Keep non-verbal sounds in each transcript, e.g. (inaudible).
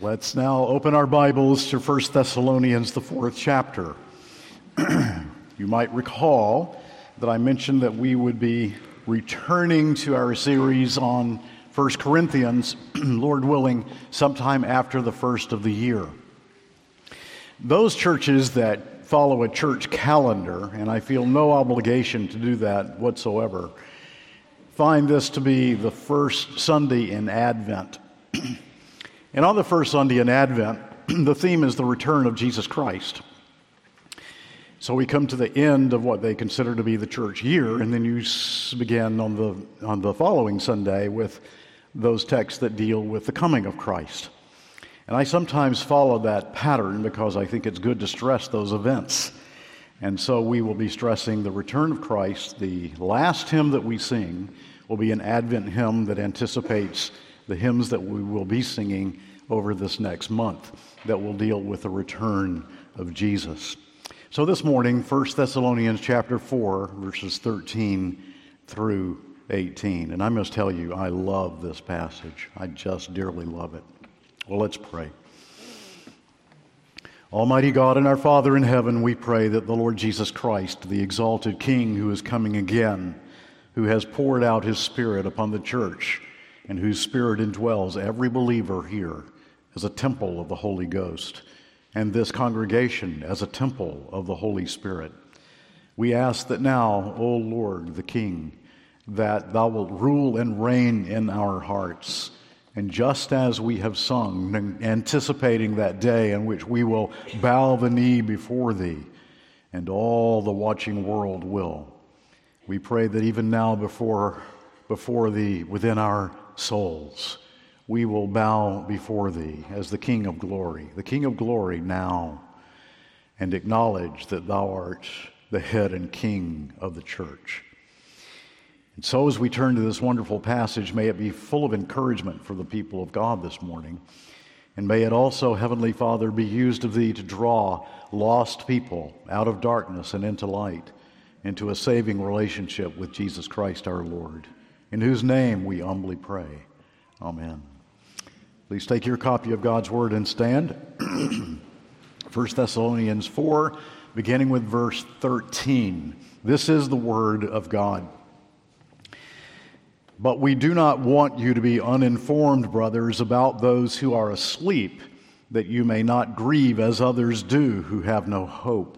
Let's now open our Bibles to 1 Thessalonians, the fourth chapter. (clears throat) you might recall that I mentioned that we would be returning to our series on 1 Corinthians, (clears throat) Lord willing, sometime after the first of the year. Those churches that follow a church calendar, and I feel no obligation to do that whatsoever, find this to be the first Sunday in Advent. (clears throat) And on the first Sunday in Advent, (clears throat) the theme is the return of Jesus Christ. So we come to the end of what they consider to be the church year, and then you begin on the, on the following Sunday with those texts that deal with the coming of Christ. And I sometimes follow that pattern because I think it's good to stress those events. And so we will be stressing the return of Christ. The last hymn that we sing will be an Advent hymn that anticipates the hymns that we will be singing over this next month that will deal with the return of Jesus. So this morning, 1 Thessalonians chapter 4, verses 13 through 18. And I must tell you, I love this passage. I just dearly love it. Well, let's pray. Almighty God and our Father in heaven, we pray that the Lord Jesus Christ, the exalted King who is coming again, who has poured out his Spirit upon the church, and whose Spirit indwells every believer here as a temple of the Holy Ghost, and this congregation as a temple of the Holy Spirit. We ask that now, O Lord, the King, that thou wilt rule and reign in our hearts. And just as we have sung, anticipating that day in which we will bow the knee before thee, and all the watching world will, we pray that even now before, before thee, within our souls. We will bow before thee as the King of glory, the King of glory now, and acknowledge that thou art the head and King of the church. And so, as we turn to this wonderful passage, may it be full of encouragement for the people of God this morning. And may it also, Heavenly Father, be used of Thee to draw lost people out of darkness and into light, into a saving relationship with Jesus Christ our Lord in whose name we humbly pray. Amen. Please take your copy of God's Word and stand. (clears throat) 1 Thessalonians 4, beginning with verse 13. This is the Word of God. But we do not want you to be uninformed, brothers, about those who are asleep, that you may not grieve as others do who have no hope.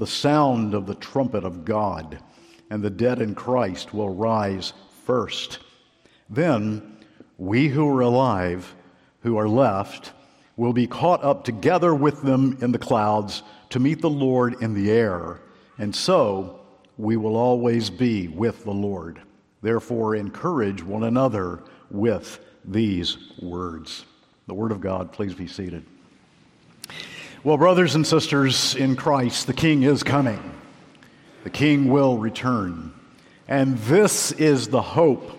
the sound of the trumpet of God, and the dead in Christ will rise first. Then we who are alive, who are left, will be caught up together with them in the clouds to meet the Lord in the air, and so we will always be with the Lord. Therefore, encourage one another with these words. The Word of God, please be seated. Well, brothers and sisters in Christ, the King is coming. The King will return. And this is the hope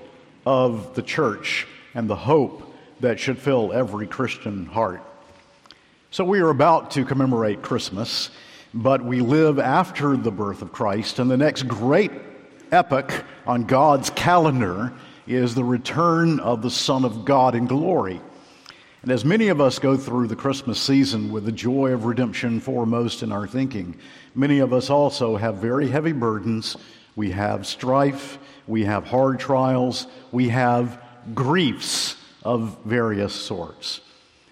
of the church and the hope that should fill every Christian heart. So, we are about to commemorate Christmas, but we live after the birth of Christ, and the next great epoch on God's calendar is the return of the Son of God in glory. And as many of us go through the Christmas season with the joy of redemption foremost in our thinking, many of us also have very heavy burdens. We have strife, we have hard trials, we have griefs of various sorts.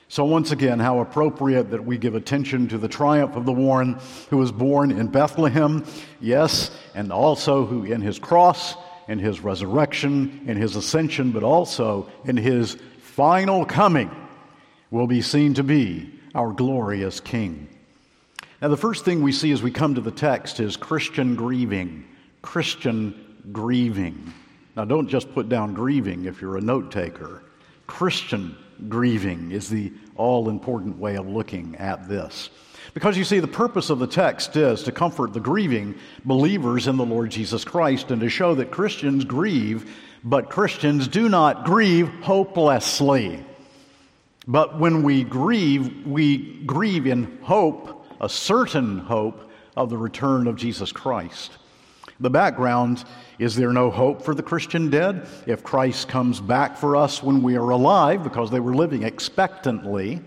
So, once again, how appropriate that we give attention to the triumph of the one who was born in Bethlehem, yes, and also who in his cross, in his resurrection, in his ascension, but also in his final coming will be seen to be our glorious King. Now, the first thing we see as we come to the text is Christian grieving. Christian grieving. Now, don't just put down grieving if you're a note taker. Christian grieving is the all important way of looking at this. Because you see, the purpose of the text is to comfort the grieving believers in the Lord Jesus Christ and to show that Christians grieve, but Christians do not grieve hopelessly. But when we grieve, we grieve in hope, a certain hope of the return of Jesus Christ. The background is there no hope for the Christian dead? If Christ comes back for us when we are alive, because they were living expectantly,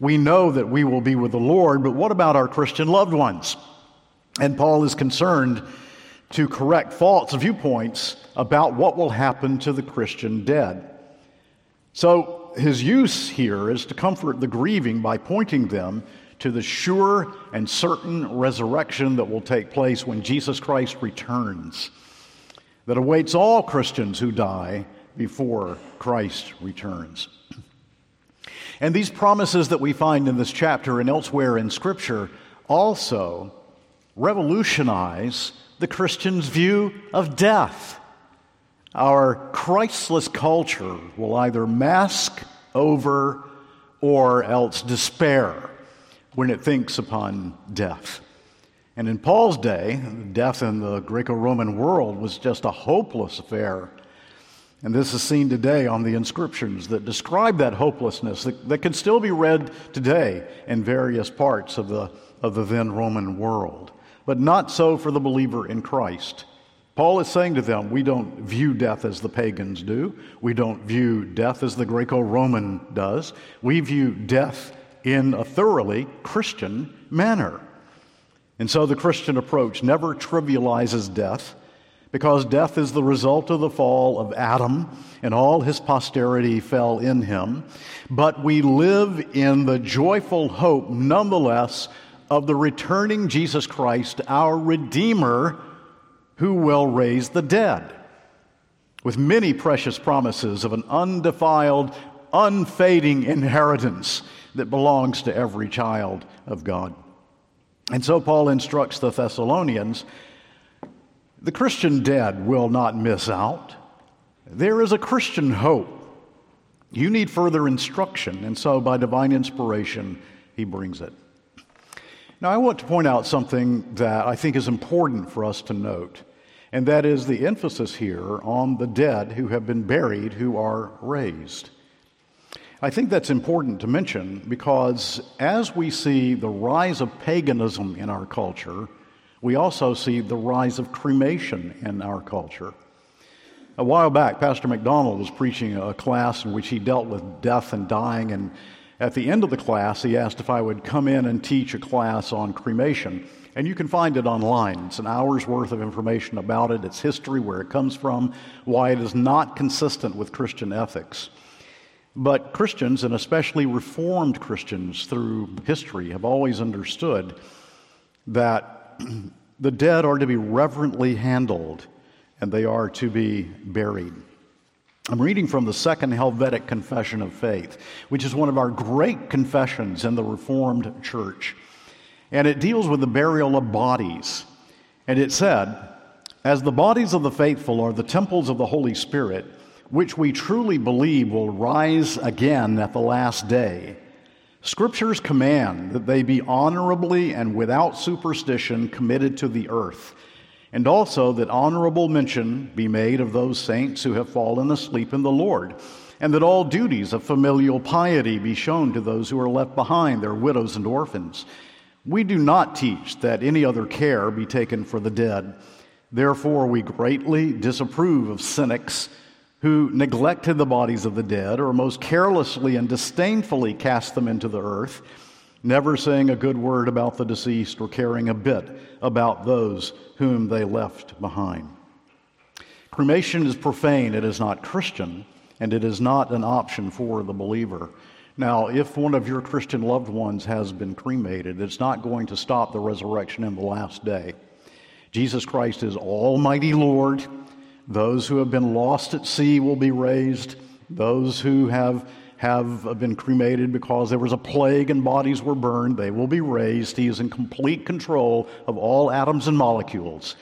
we know that we will be with the Lord, but what about our Christian loved ones? And Paul is concerned to correct false viewpoints about what will happen to the Christian dead. So his use here is to comfort the grieving by pointing them to the sure and certain resurrection that will take place when Jesus Christ returns, that awaits all Christians who die before Christ returns. And these promises that we find in this chapter and elsewhere in Scripture also revolutionize the Christian's view of death. Our Christless culture will either mask over or else despair when it thinks upon death. And in Paul's day, death in the Greco Roman world was just a hopeless affair. And this is seen today on the inscriptions that describe that hopelessness that, that can still be read today in various parts of the, of the then Roman world. But not so for the believer in Christ. Paul is saying to them, we don't view death as the pagans do. We don't view death as the Greco Roman does. We view death in a thoroughly Christian manner. And so the Christian approach never trivializes death because death is the result of the fall of Adam, and all his posterity fell in him. But we live in the joyful hope, nonetheless, of the returning Jesus Christ, our Redeemer, who will raise the dead, with many precious promises of an undefiled, unfading inheritance that belongs to every child of God. And so Paul instructs the Thessalonians the Christian dead will not miss out. There is a Christian hope. You need further instruction, and so by divine inspiration, he brings it. Now, I want to point out something that I think is important for us to note, and that is the emphasis here on the dead who have been buried who are raised. I think that's important to mention because as we see the rise of paganism in our culture, we also see the rise of cremation in our culture. A while back, Pastor McDonald was preaching a class in which he dealt with death and dying, and at the end of the class, he asked if I would come in and teach a class on cremation. And you can find it online. It's an hour's worth of information about it, its history, where it comes from, why it is not consistent with Christian ethics. But Christians, and especially Reformed Christians through history, have always understood that (clears throat) the dead are to be reverently handled and they are to be buried. I'm reading from the Second Helvetic Confession of Faith, which is one of our great confessions in the Reformed Church. And it deals with the burial of bodies. And it said, As the bodies of the faithful are the temples of the Holy Spirit, which we truly believe will rise again at the last day, Scriptures command that they be honorably and without superstition committed to the earth, and also that honorable mention be made of those saints who have fallen asleep in the Lord, and that all duties of familial piety be shown to those who are left behind, their widows and orphans. We do not teach that any other care be taken for the dead. Therefore, we greatly disapprove of cynics who neglected the bodies of the dead or most carelessly and disdainfully cast them into the earth, never saying a good word about the deceased or caring a bit about those whom they left behind. Cremation is profane, it is not Christian, and it is not an option for the believer. Now, if one of your Christian loved ones has been cremated, it's not going to stop the resurrection in the last day. Jesus Christ is Almighty Lord. Those who have been lost at sea will be raised. Those who have, have been cremated because there was a plague and bodies were burned, they will be raised. He is in complete control of all atoms and molecules.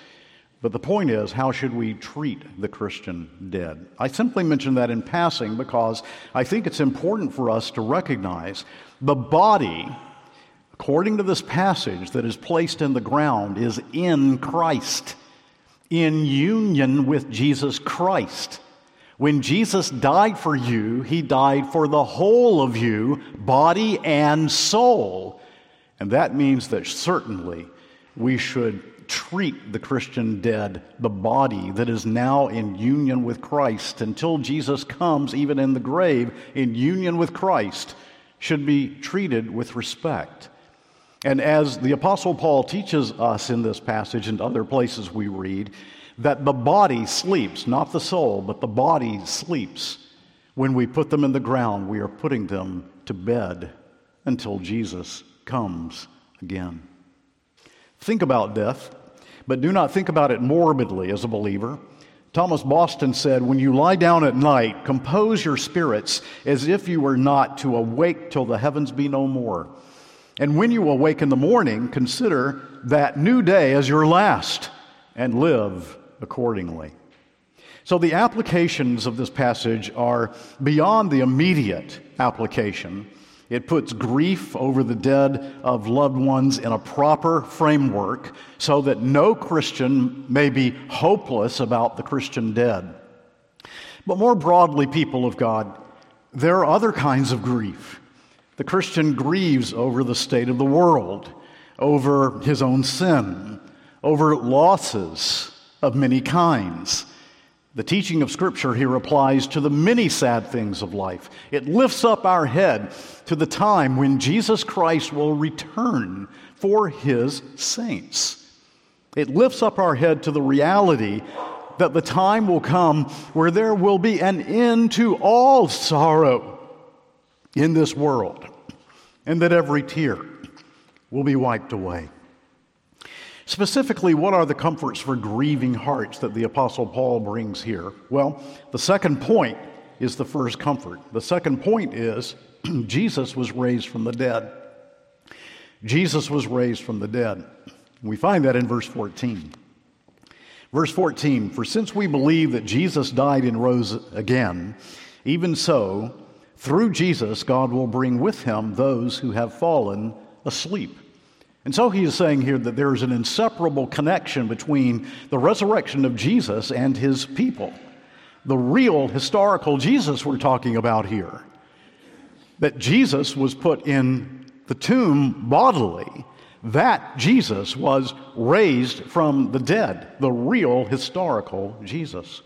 But the point is, how should we treat the Christian dead? I simply mention that in passing because I think it's important for us to recognize the body, according to this passage, that is placed in the ground is in Christ, in union with Jesus Christ. When Jesus died for you, he died for the whole of you, body and soul. And that means that certainly we should treat the Christian dead, the body that is now in union with Christ until Jesus comes, even in the grave, in union with Christ, should be treated with respect. And as the Apostle Paul teaches us in this passage and other places we read, that the body sleeps, not the soul, but the body sleeps. When we put them in the ground, we are putting them to bed until Jesus comes again. Think about death, but do not think about it morbidly as a believer. Thomas Boston said, When you lie down at night, compose your spirits as if you were not to awake till the heavens be no more. And when you awake in the morning, consider that new day as your last and live accordingly. So the applications of this passage are beyond the immediate application. It puts grief over the dead of loved ones in a proper framework so that no Christian may be hopeless about the Christian dead. But more broadly, people of God, there are other kinds of grief. The Christian grieves over the state of the world, over his own sin, over losses, of many kinds. The teaching of Scripture here applies to the many sad things of life. It lifts up our head to the time when Jesus Christ will return for his saints. It lifts up our head to the reality that the time will come where there will be an end to all sorrow in this world, and that every tear will be wiped away. Specifically, what are the comforts for grieving hearts that the Apostle Paul brings here? Well, the second point is the first comfort. The second point is (clears throat) Jesus was raised from the dead. Jesus was raised from the dead. We find that in verse 14. Verse 14 For since we believe that Jesus died and rose again, even so, through Jesus, God will bring with him those who have fallen asleep. And so he is saying here that there is an inseparable connection between the resurrection of Jesus and his people. The real historical Jesus we're talking about here. That Jesus was put in the tomb bodily. That Jesus was raised from the dead. The real historical Jesus.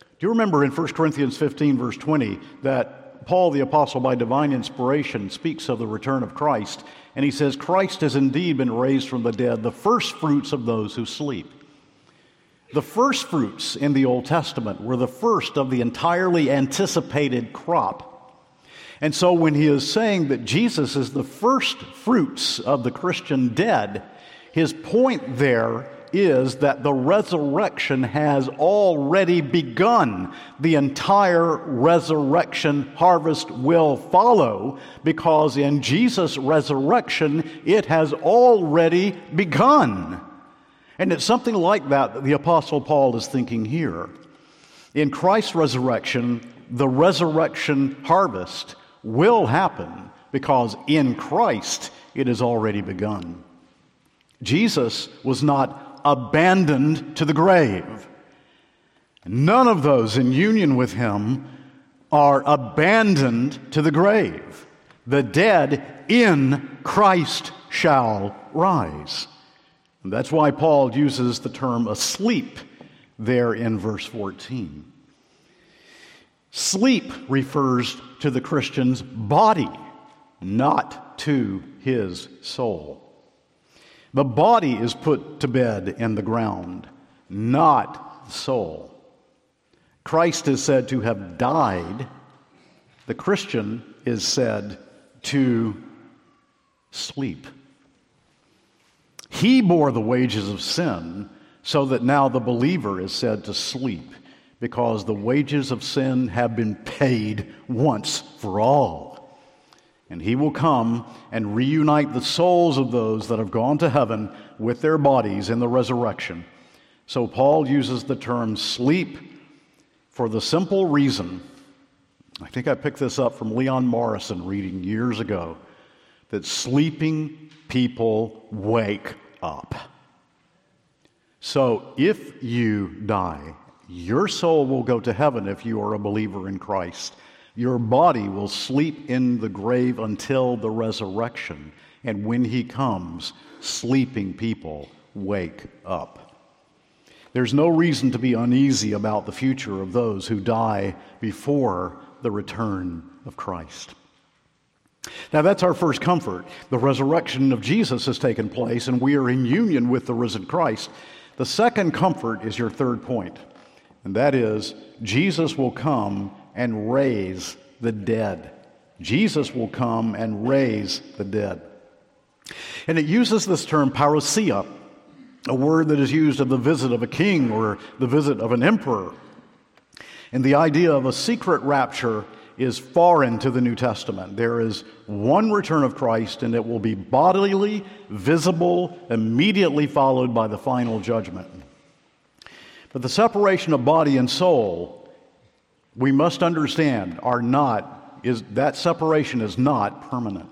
Do you remember in 1 Corinthians 15, verse 20, that Paul the Apostle, by divine inspiration, speaks of the return of Christ and he says, Christ has indeed been raised from the dead, the first fruits of those who sleep. The first fruits in the Old Testament were the first of the entirely anticipated crop. And so when he is saying that Jesus is the first fruits of the Christian dead, his point there is that the resurrection has already begun. The entire resurrection harvest will follow because in Jesus' resurrection, it has already begun. And it's something like that that the Apostle Paul is thinking here. In Christ's resurrection, the resurrection harvest will happen because in Christ it has already begun. Jesus was not abandoned to the grave. None of those in union with him are abandoned to the grave. The dead in Christ shall rise. And that's why Paul uses the term asleep there in verse 14. Sleep refers to the Christian's body, not to his soul. The body is put to bed in the ground, not the soul. Christ is said to have died. The Christian is said to sleep. He bore the wages of sin so that now the believer is said to sleep because the wages of sin have been paid once for all. And he will come and reunite the souls of those that have gone to heaven with their bodies in the resurrection. So Paul uses the term sleep for the simple reason, I think I picked this up from Leon Morrison reading years ago, that sleeping people wake up. So if you die, your soul will go to heaven if you are a believer in Christ. Your body will sleep in the grave until the resurrection. And when he comes, sleeping people wake up. There's no reason to be uneasy about the future of those who die before the return of Christ. Now, that's our first comfort. The resurrection of Jesus has taken place, and we are in union with the risen Christ. The second comfort is your third point, and that is Jesus will come and raise the dead. Jesus will come and raise the dead. And it uses this term parousia, a word that is used of the visit of a king or the visit of an emperor. And the idea of a secret rapture is foreign to the New Testament. There is one return of Christ, and it will be bodily, visible, immediately followed by the final judgment. But the separation of body and soul, we must understand, are not, is, that separation is not permanent.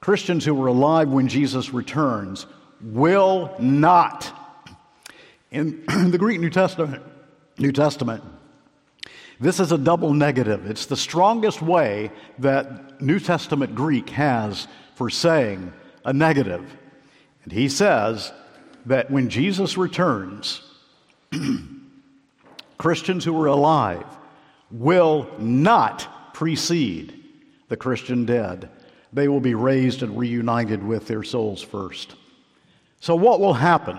Christians who were alive when Jesus returns will not. In (clears throat) the Greek New Testament, New Testament, this is a double negative. It's the strongest way that New Testament Greek has for saying a negative. And he says that when Jesus returns, (clears throat) Christians who are alive will not precede the Christian dead. They will be raised and reunited with their souls first. So, what will happen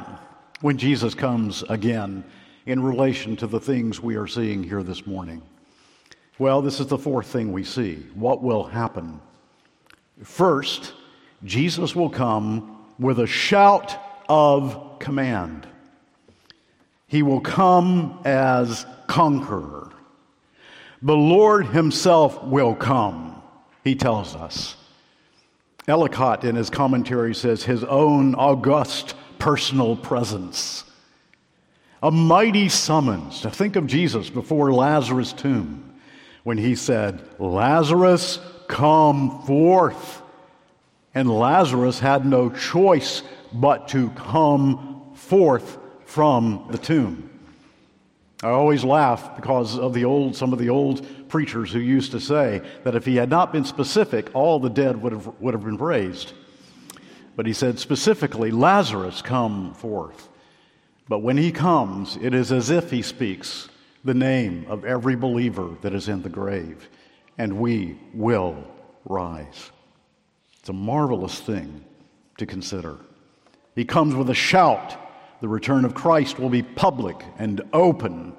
when Jesus comes again in relation to the things we are seeing here this morning? Well, this is the fourth thing we see. What will happen? First, Jesus will come with a shout of command. He will come as conqueror. The Lord Himself will come, He tells us. Ellicott, in his commentary, says his own august personal presence. A mighty summons to think of Jesus before Lazarus' tomb when he said, Lazarus, come forth. And Lazarus had no choice but to come forth from the tomb. I always laugh because of the old, some of the old preachers who used to say that if he had not been specific, all the dead would have, would have been raised. But he said specifically, Lazarus, come forth. But when he comes, it is as if he speaks the name of every believer that is in the grave, and we will rise. It's a marvelous thing to consider. He comes with a shout the return of Christ will be public and open,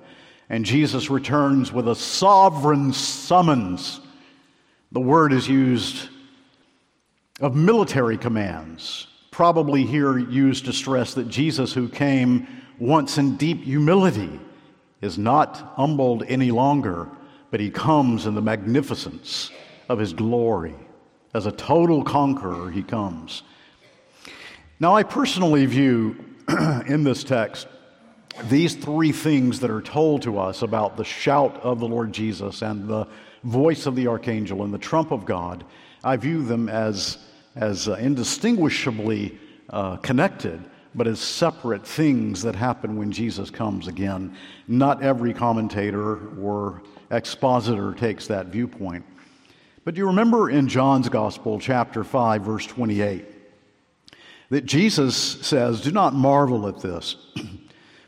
and Jesus returns with a sovereign summons. The word is used of military commands, probably here used to stress that Jesus, who came once in deep humility, is not humbled any longer, but he comes in the magnificence of his glory. As a total conqueror, he comes. Now, I personally view (clears throat) in this text these three things that are told to us about the shout of the Lord Jesus and the voice of the archangel and the trump of God, I view them as, as uh, indistinguishably uh, connected, but as separate things that happen when Jesus comes again. Not every commentator or expositor takes that viewpoint. But do you remember in John's Gospel, chapter 5, verse 28? That Jesus says, Do not marvel at this. (clears throat)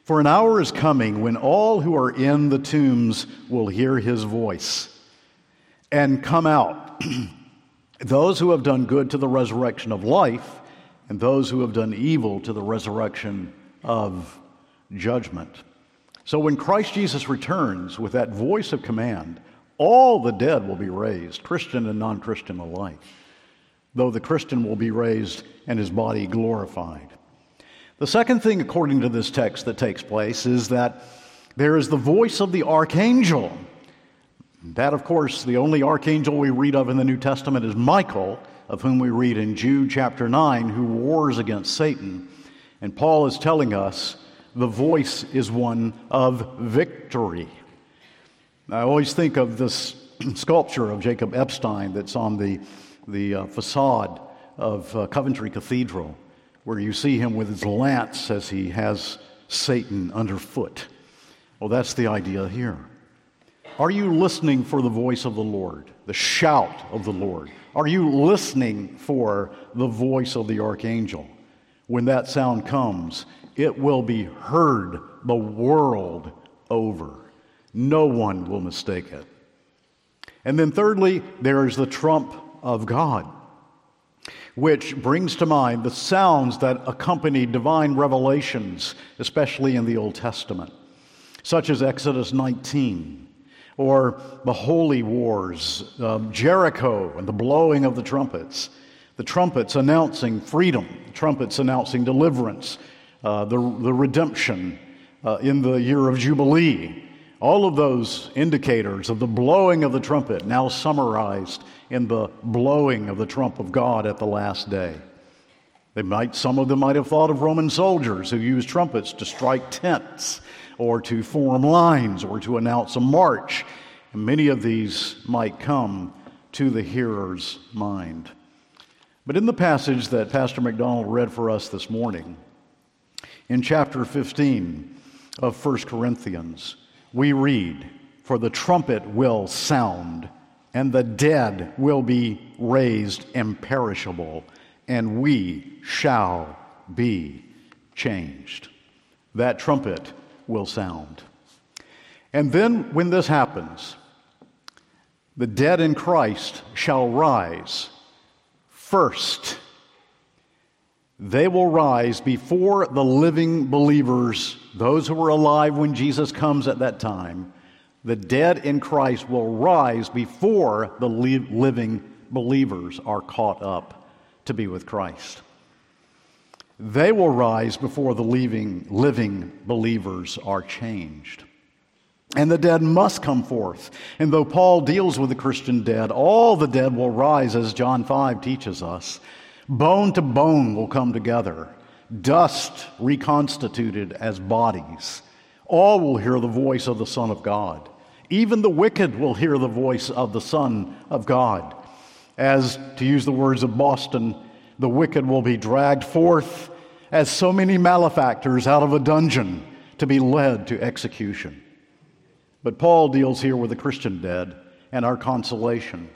For an hour is coming when all who are in the tombs will hear his voice and come out. (clears throat) those who have done good to the resurrection of life, and those who have done evil to the resurrection of judgment. So when Christ Jesus returns with that voice of command, all the dead will be raised, Christian and non Christian alike though the Christian will be raised and his body glorified. The second thing, according to this text, that takes place is that there is the voice of the archangel. That, of course, the only archangel we read of in the New Testament is Michael, of whom we read in Jude chapter 9, who wars against Satan. And Paul is telling us the voice is one of victory. I always think of this (clears throat) sculpture of Jacob Epstein that's on the, the uh, facade of uh, Coventry Cathedral, where you see him with his lance as he has Satan underfoot. Well, that's the idea here. Are you listening for the voice of the Lord, the shout of the Lord? Are you listening for the voice of the archangel? When that sound comes, it will be heard the world over. No one will mistake it. And then, thirdly, there is the trump of God, which brings to mind the sounds that accompany divine revelations, especially in the Old Testament, such as Exodus 19 or the holy wars, Jericho and the blowing of the trumpets, the trumpets announcing freedom, the trumpets announcing deliverance, uh, the, the redemption uh, in the year of Jubilee. All of those indicators of the blowing of the trumpet now summarized in the blowing of the trump of God at the last day. They might, some of them might have thought of Roman soldiers who used trumpets to strike tents or to form lines or to announce a march. And many of these might come to the hearer's mind. But in the passage that Pastor McDonald read for us this morning, in chapter 15 of 1 Corinthians, we read, For the trumpet will sound, and the dead will be raised imperishable, and we shall be changed. That trumpet will sound. And then, when this happens, the dead in Christ shall rise first. They will rise before the living believers, those who were alive when Jesus comes at that time. The dead in Christ will rise before the living believers are caught up to be with Christ. They will rise before the living, living believers are changed. And the dead must come forth. And though Paul deals with the Christian dead, all the dead will rise, as John 5 teaches us. Bone to bone will come together, dust reconstituted as bodies. All will hear the voice of the Son of God. Even the wicked will hear the voice of the Son of God. As, to use the words of Boston, the wicked will be dragged forth as so many malefactors out of a dungeon to be led to execution. But Paul deals here with the Christian dead and our consolation.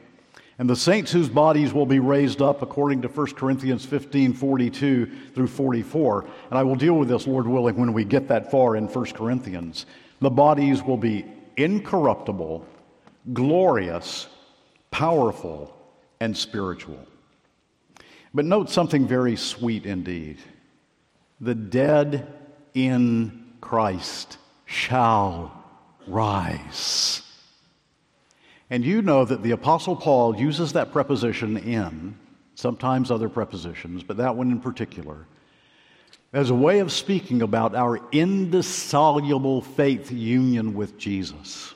And the saints whose bodies will be raised up according to 1 Corinthians 15 42 through 44. And I will deal with this, Lord willing, when we get that far in 1 Corinthians. The bodies will be incorruptible, glorious, powerful, and spiritual. But note something very sweet indeed. The dead in Christ shall rise. And you know that the Apostle Paul uses that preposition in, sometimes other prepositions, but that one in particular, as a way of speaking about our indissoluble faith union with Jesus.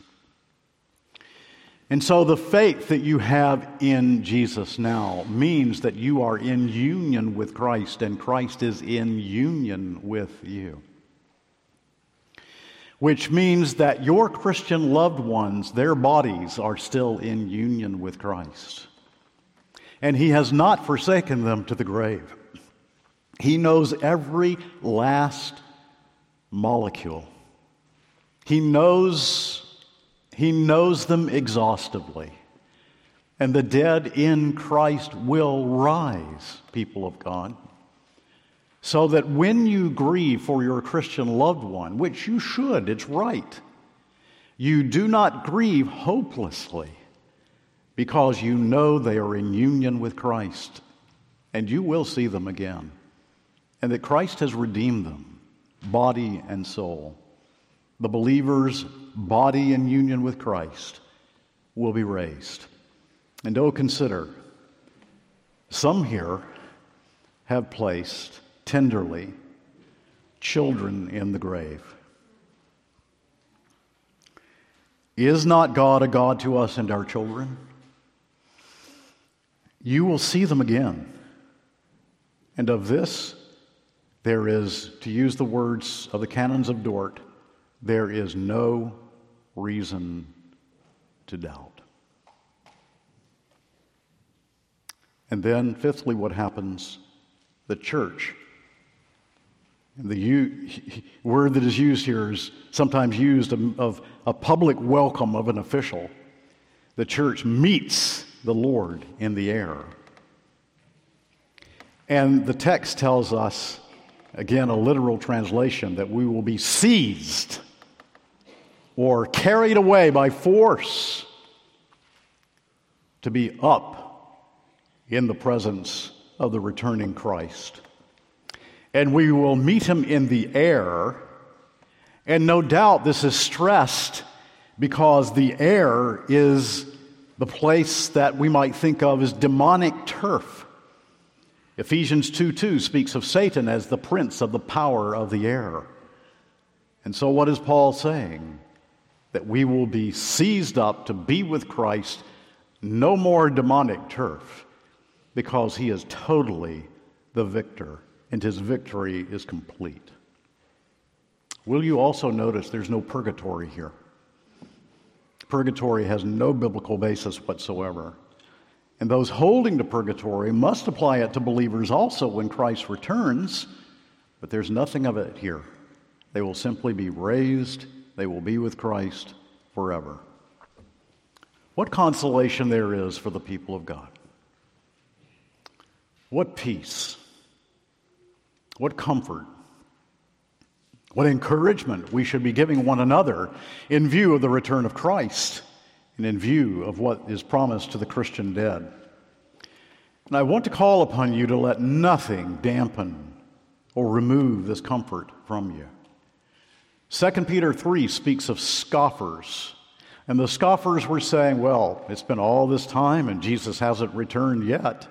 And so the faith that you have in Jesus now means that you are in union with Christ and Christ is in union with you which means that your Christian loved ones, their bodies are still in union with Christ. And He has not forsaken them to the grave. He knows every last molecule. He knows, he knows them exhaustively. And the dead in Christ will rise, people of God. So that when you grieve for your Christian loved one, which you should, it's right, you do not grieve hopelessly because you know they are in union with Christ and you will see them again. And that Christ has redeemed them, body and soul. The believer's body in union with Christ will be raised. And oh, consider some here have placed tenderly children in the grave. Is not God a God to us and our children? You will see them again. And of this There is, to use the words of the canons of Dort, there is no reason to doubt. And then, fifthly, what happens? The church. The u- (laughs) word that is used here is sometimes used of a public welcome of an official. The church meets the Lord in the air. And the text tells us, again, a literal translation, that we will be seized or carried away by force to be up in the presence of the returning Christ. And we will meet him in the air. And no doubt this is stressed because the air is the place that we might think of as demonic turf. Ephesians 2 2 speaks of Satan as the prince of the power of the air. And so, what is Paul saying? That we will be seized up to be with Christ, no more demonic turf, because he is totally the victor, and his victory is complete. Will you also notice there's no purgatory here? Purgatory has no biblical basis whatsoever. And those holding to purgatory must apply it to believers also when Christ returns, but there's nothing of it here. They will simply be raised, they will be with Christ forever. What consolation there is for the people of God. What peace. What comfort. What encouragement we should be giving one another in view of the return of Christ and in view of what is promised to the Christian dead. And I want to call upon you to let nothing dampen or remove this comfort from you. 2 Peter 3 speaks of scoffers. And the scoffers were saying, well, it's been all this time and Jesus hasn't returned yet.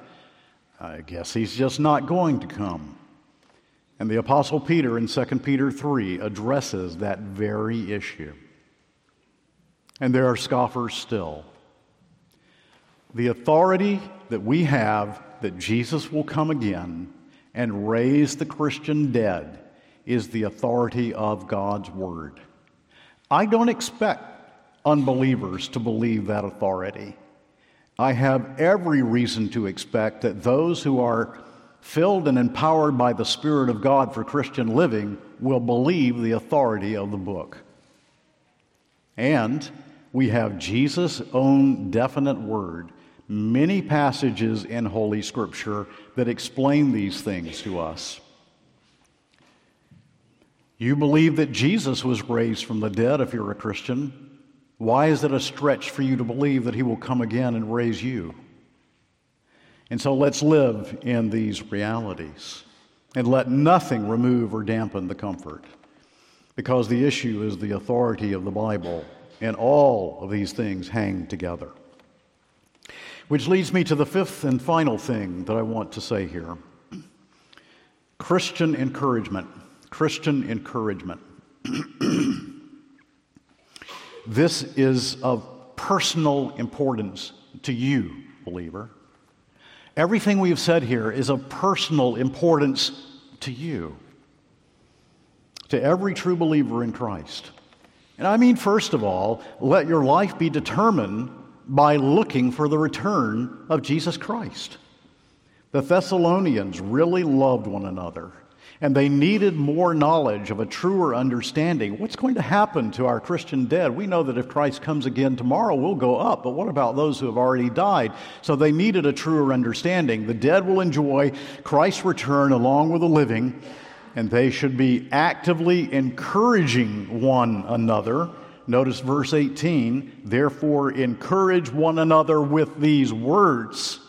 I guess he's just not going to come. And the Apostle Peter in 2 Peter 3 addresses that very issue. And there are scoffers still. The authority that we have that Jesus will come again and raise the Christian dead is the authority of God's Word. I don't expect unbelievers to believe that authority. I have every reason to expect that those who are filled and empowered by the Spirit of God for Christian living, will believe the authority of the book. And we have Jesus' own definite word, many passages in Holy Scripture that explain these things to us. You believe that Jesus was raised from the dead if you're a Christian. Why is it a stretch for you to believe that he will come again and raise you? And so let's live in these realities and let nothing remove or dampen the comfort because the issue is the authority of the Bible, and all of these things hang together. Which leads me to the fifth and final thing that I want to say here Christian encouragement. Christian encouragement. (clears throat) this is of personal importance to you, believer. Everything we've said here is of personal importance to you, to every true believer in Christ. And I mean, first of all, let your life be determined by looking for the return of Jesus Christ. The Thessalonians really loved one another and they needed more knowledge of a truer understanding. What's going to happen to our Christian dead? We know that if Christ comes again tomorrow, we'll go up, but what about those who have already died? So they needed a truer understanding. The dead will enjoy Christ's return along with the living, and they should be actively encouraging one another. Notice verse 18, therefore encourage one another with these words.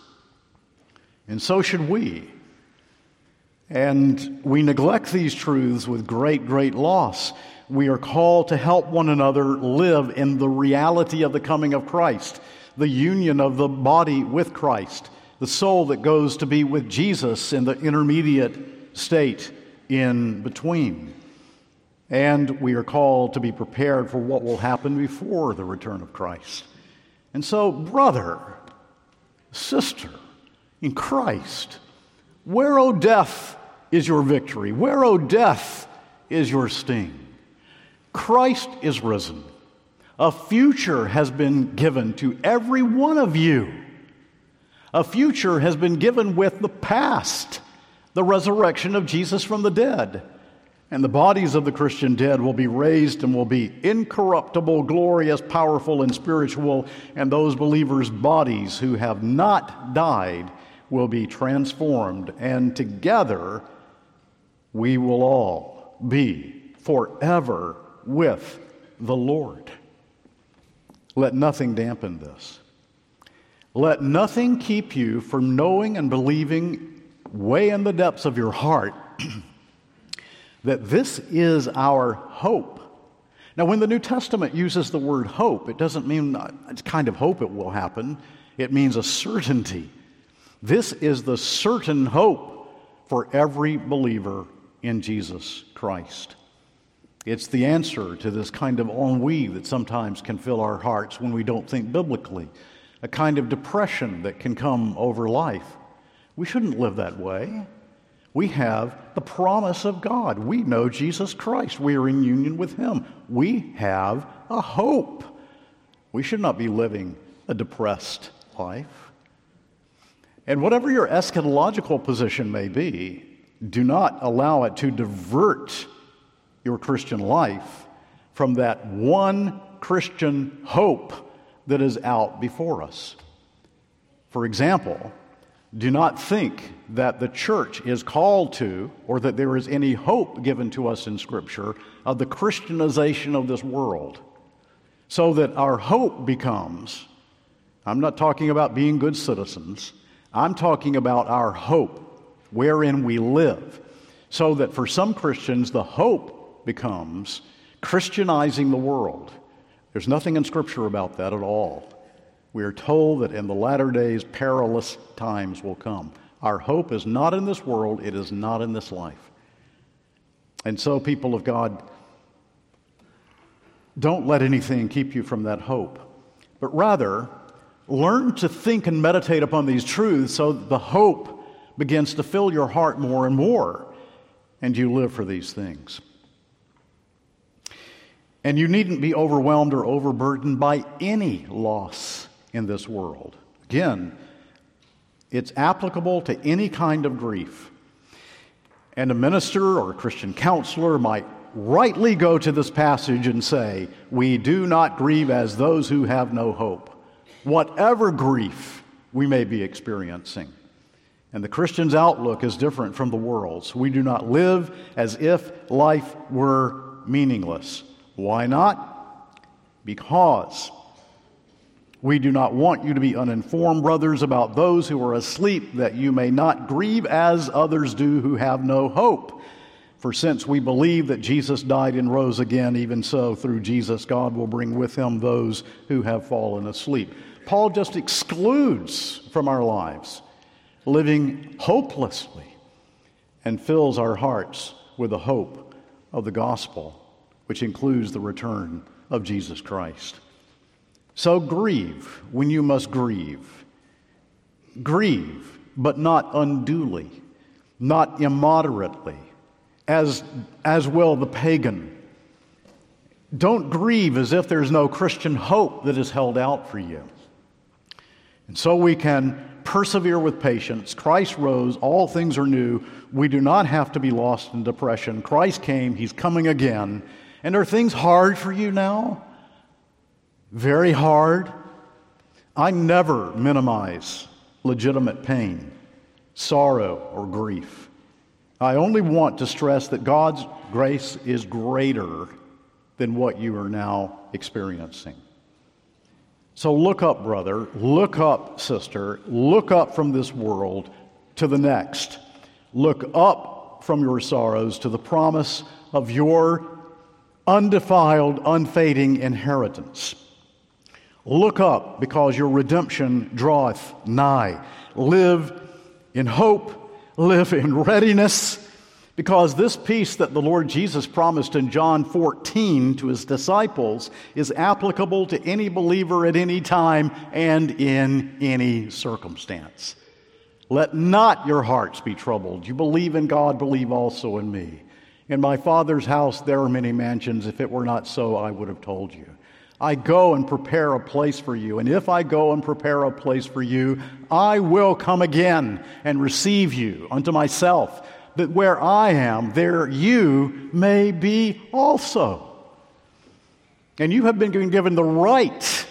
And so should we. And we neglect these truths with great, great loss. We are called to help one another live in the reality of the coming of Christ, the union of the body with Christ, the soul that goes to be with Jesus in the intermediate state in between. And we are called to be prepared for what will happen before the return of Christ. And so, brother, sister in Christ, where, O death, is your victory? Where, O death, is your sting? Christ is risen. A future has been given to every one of you. A future has been given with the past, the resurrection of Jesus from the dead. And the bodies of the Christian dead will be raised and will be incorruptible, glorious, powerful, and spiritual. And those believers' bodies who have not died will be transformed. And together we will all be forever with the Lord. Let nothing dampen this. Let nothing keep you from knowing and believing way in the depths of your heart (clears throat) that this is our hope. Now, when the New Testament uses the word hope, it doesn't mean it's kind of hope it will happen, it means a certainty. This is the certain hope for every believer in Jesus Christ. It's the answer to this kind of ennui that sometimes can fill our hearts when we don't think biblically, a kind of depression that can come over life. We shouldn't live that way. We have the promise of God. We know Jesus Christ. We are in union with Him. We have a hope. We should not be living a depressed life. And whatever your eschatological position may be, do not allow it to divert your Christian life from that one Christian hope that is out before us. For example, do not think that the church is called to, or that there is any hope given to us in Scripture, of the Christianization of this world. So that our hope becomes, I'm not talking about being good citizens, I'm talking about our hope, wherein we live. So that for some Christians, the hope becomes Christianizing the world. There's nothing in Scripture about that at all. We are told that in the latter days, perilous times will come. Our hope is not in this world, it is not in this life. And so, people of God, don't let anything keep you from that hope, but rather learn to think and meditate upon these truths so the hope begins to fill your heart more and more, and you live for these things. And you needn't be overwhelmed or overburdened by any loss in this world. Again, it's applicable to any kind of grief. And a minister or a Christian counselor might rightly go to this passage and say, We do not grieve as those who have no hope, whatever grief we may be experiencing. And the Christian's outlook is different from the world's. We do not live as if life were meaningless. Why not? Because we do not want you to be uninformed, brothers, about those who are asleep, that you may not grieve as others do who have no hope. For since we believe that Jesus died and rose again, even so, through Jesus, God will bring with him those who have fallen asleep. Paul just excludes from our lives living hopelessly and fills our hearts with the hope of the gospel, which includes the return of Jesus Christ. So grieve when you must grieve. Grieve, but not unduly, not immoderately, as, as will the pagan. Don't grieve as if there's no Christian hope that is held out for you. And so we can persevere with patience. Christ rose, all things are new. We do not have to be lost in depression. Christ came, He's coming again. And are things hard for you now? Very hard. I never minimize legitimate pain, sorrow, or grief. I only want to stress that God's grace is greater than what you are now experiencing. So look up, brother. Look up, sister. Look up from this world to the next. Look up from your sorrows to the promise of your undefiled, unfading inheritance. Look up, because your redemption draweth nigh. Live in hope, live in readiness, because this peace that the Lord Jesus promised in John 14 to his disciples is applicable to any believer at any time and in any circumstance. Let not your hearts be troubled. You believe in God, believe also in me. In my Father's house there are many mansions. If it were not so, I would have told you. I go and prepare a place for you. And if I go and prepare a place for you, I will come again and receive you unto myself, that where I am, there you may be also. And you have been given the right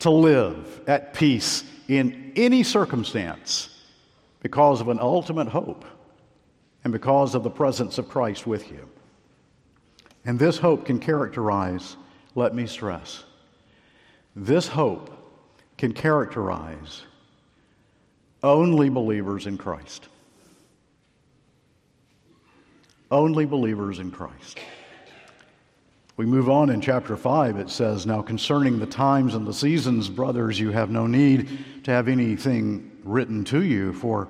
to live at peace in any circumstance because of an ultimate hope and because of the presence of Christ with you. And this hope can characterize, let me stress, this hope can characterize only believers in Christ. Only believers in Christ. We move on in chapter 5. It says, Now concerning the times and the seasons, brothers, you have no need to have anything written to you, for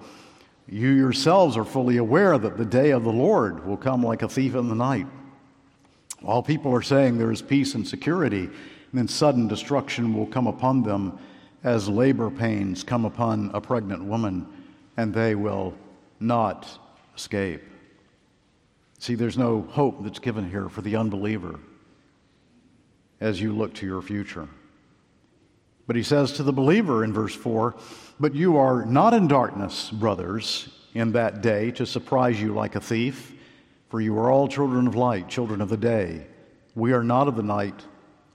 you yourselves are fully aware that the day of the Lord will come like a thief in the night. All people are saying there is peace and security, then sudden destruction will come upon them as labor pains come upon a pregnant woman, and they will not escape. See, there's no hope that's given here for the unbeliever as you look to your future. But he says to the believer in verse 4 But you are not in darkness, brothers, in that day to surprise you like a thief, for you are all children of light, children of the day. We are not of the night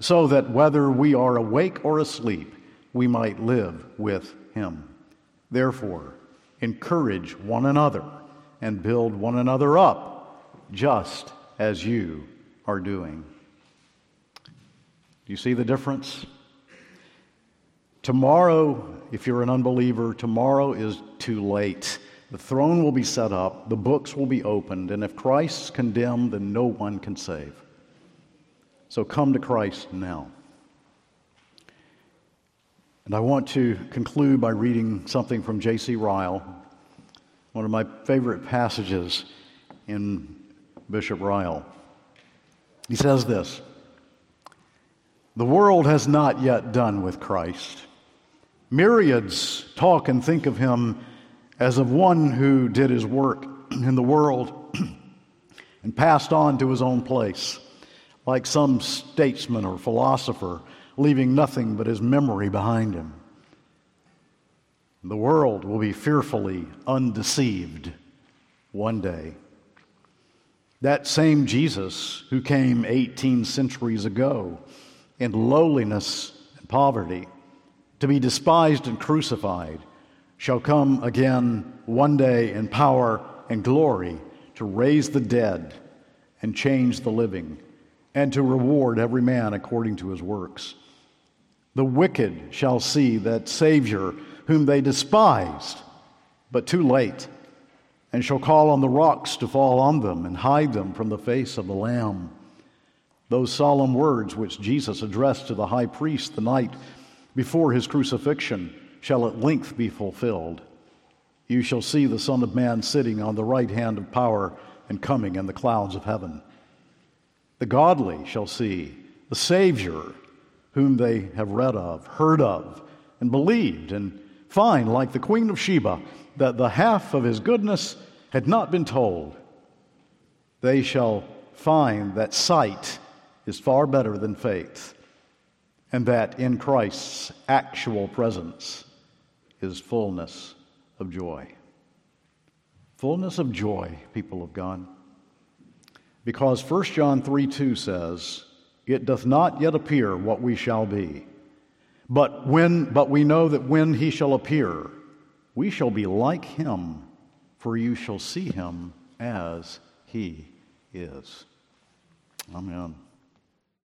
so that whether we are awake or asleep, we might live with him. Therefore, encourage one another and build one another up, just as you are doing. Do you see the difference? Tomorrow, if you're an unbeliever, tomorrow is too late. The throne will be set up, the books will be opened, and if Christ's condemned, then no one can save. So come to Christ now. And I want to conclude by reading something from J.C. Ryle, one of my favorite passages in Bishop Ryle. He says this the world has not yet done with Christ. Myriads talk and think of him as of one who did his work in the world (clears throat) and passed on to his own place, like some statesman or philosopher, leaving nothing but his memory behind him. The world will be fearfully undeceived one day. That same Jesus who came 18 centuries ago in lowliness and poverty, to be despised and crucified, shall come again one day in power and glory to raise the dead and change the living, and to reward every man according to his works. The wicked shall see that Savior whom they despised, but too late, and shall call on the rocks to fall on them and hide them from the face of the Lamb. Those solemn words which Jesus addressed to the high priest the night before his crucifixion shall at length be fulfilled. You shall see the Son of Man sitting on the right hand of power and coming in the clouds of heaven. The godly shall see the Savior whom they have read of, heard of, and believed, and find, like the Queen of Sheba, that the half of his goodness had not been told. They shall find that sight is far better than faith, and that in Christ's actual presence is fullness of joy. Fullness of joy, people of God. Because 1 John 3 2 says, It doth not yet appear what we shall be. But when but we know that when he shall appear, we shall be like him, for you shall see him as he is. Amen.